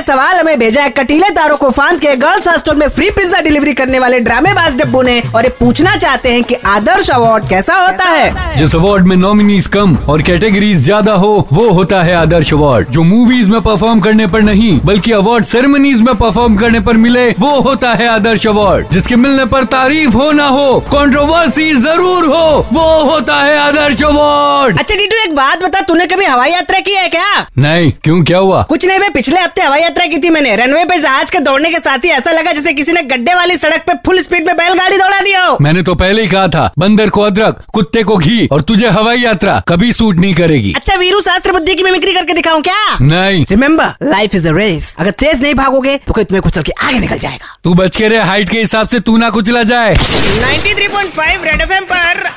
सवाल हमें भेजा है कटीले तारों को फांद के गर्ल्स हॉस्टल में फ्री पिज्जा डिलीवरी करने वाले ड्रामेबाज डब्बू ने और ये पूछना चाहते हैं कि आदर्श अवार्ड कैसा होता है? जिस अवार्ड में नॉमिनीज कम और कैटेगरीज ज़्यादा हो वो होता है आदर्श अवार्ड जो मूवीज़ में परफॉर्म करने पर नहीं बल्कि अवार्ड सेरेमनीज में परफॉर्म करने पर मिले वो होता है आदर्श अवार्ड जिसके मिलने पर तारीफ़ हो ना हो कंट्रोवर्सी ज़रूर हो वो होता है आदर्श अवार्ड अच्छा टीटू एक बात बता तूने कभी हवाई यात्रा की है क्या? नहीं क्यों क्या हुआ? कुछ नहीं मैं पिछले हफ़्ते हवाई यात्रा की थी मैंने। रनवे पे जहाज़ के दौड़ने के साथ ही ऐसा लगा जैसे किसी ने गड्ढे वाली सड़क पे फुल स्पीड में बैलगाड़ी दौड़ा दिया हो। मैंने तो पहले ही कहा था बंदर को अदरक कुत्ते को घी और तुझे हवाई यात्रा कभी सूट नहीं करेगी। अच्छा वीरू शास्त्र बुद्धि की मिमिक्री करके दिखाऊँ क्या? नहीं। Remember life is a race अगर तेज नहीं भागोगे तो कोई तुम्हें कुचल के आगे निकल जाएगा। तू बच के रहे हाइट के हिसाब से तू ना कुचला जाए। 93.5 रेड एफएम पर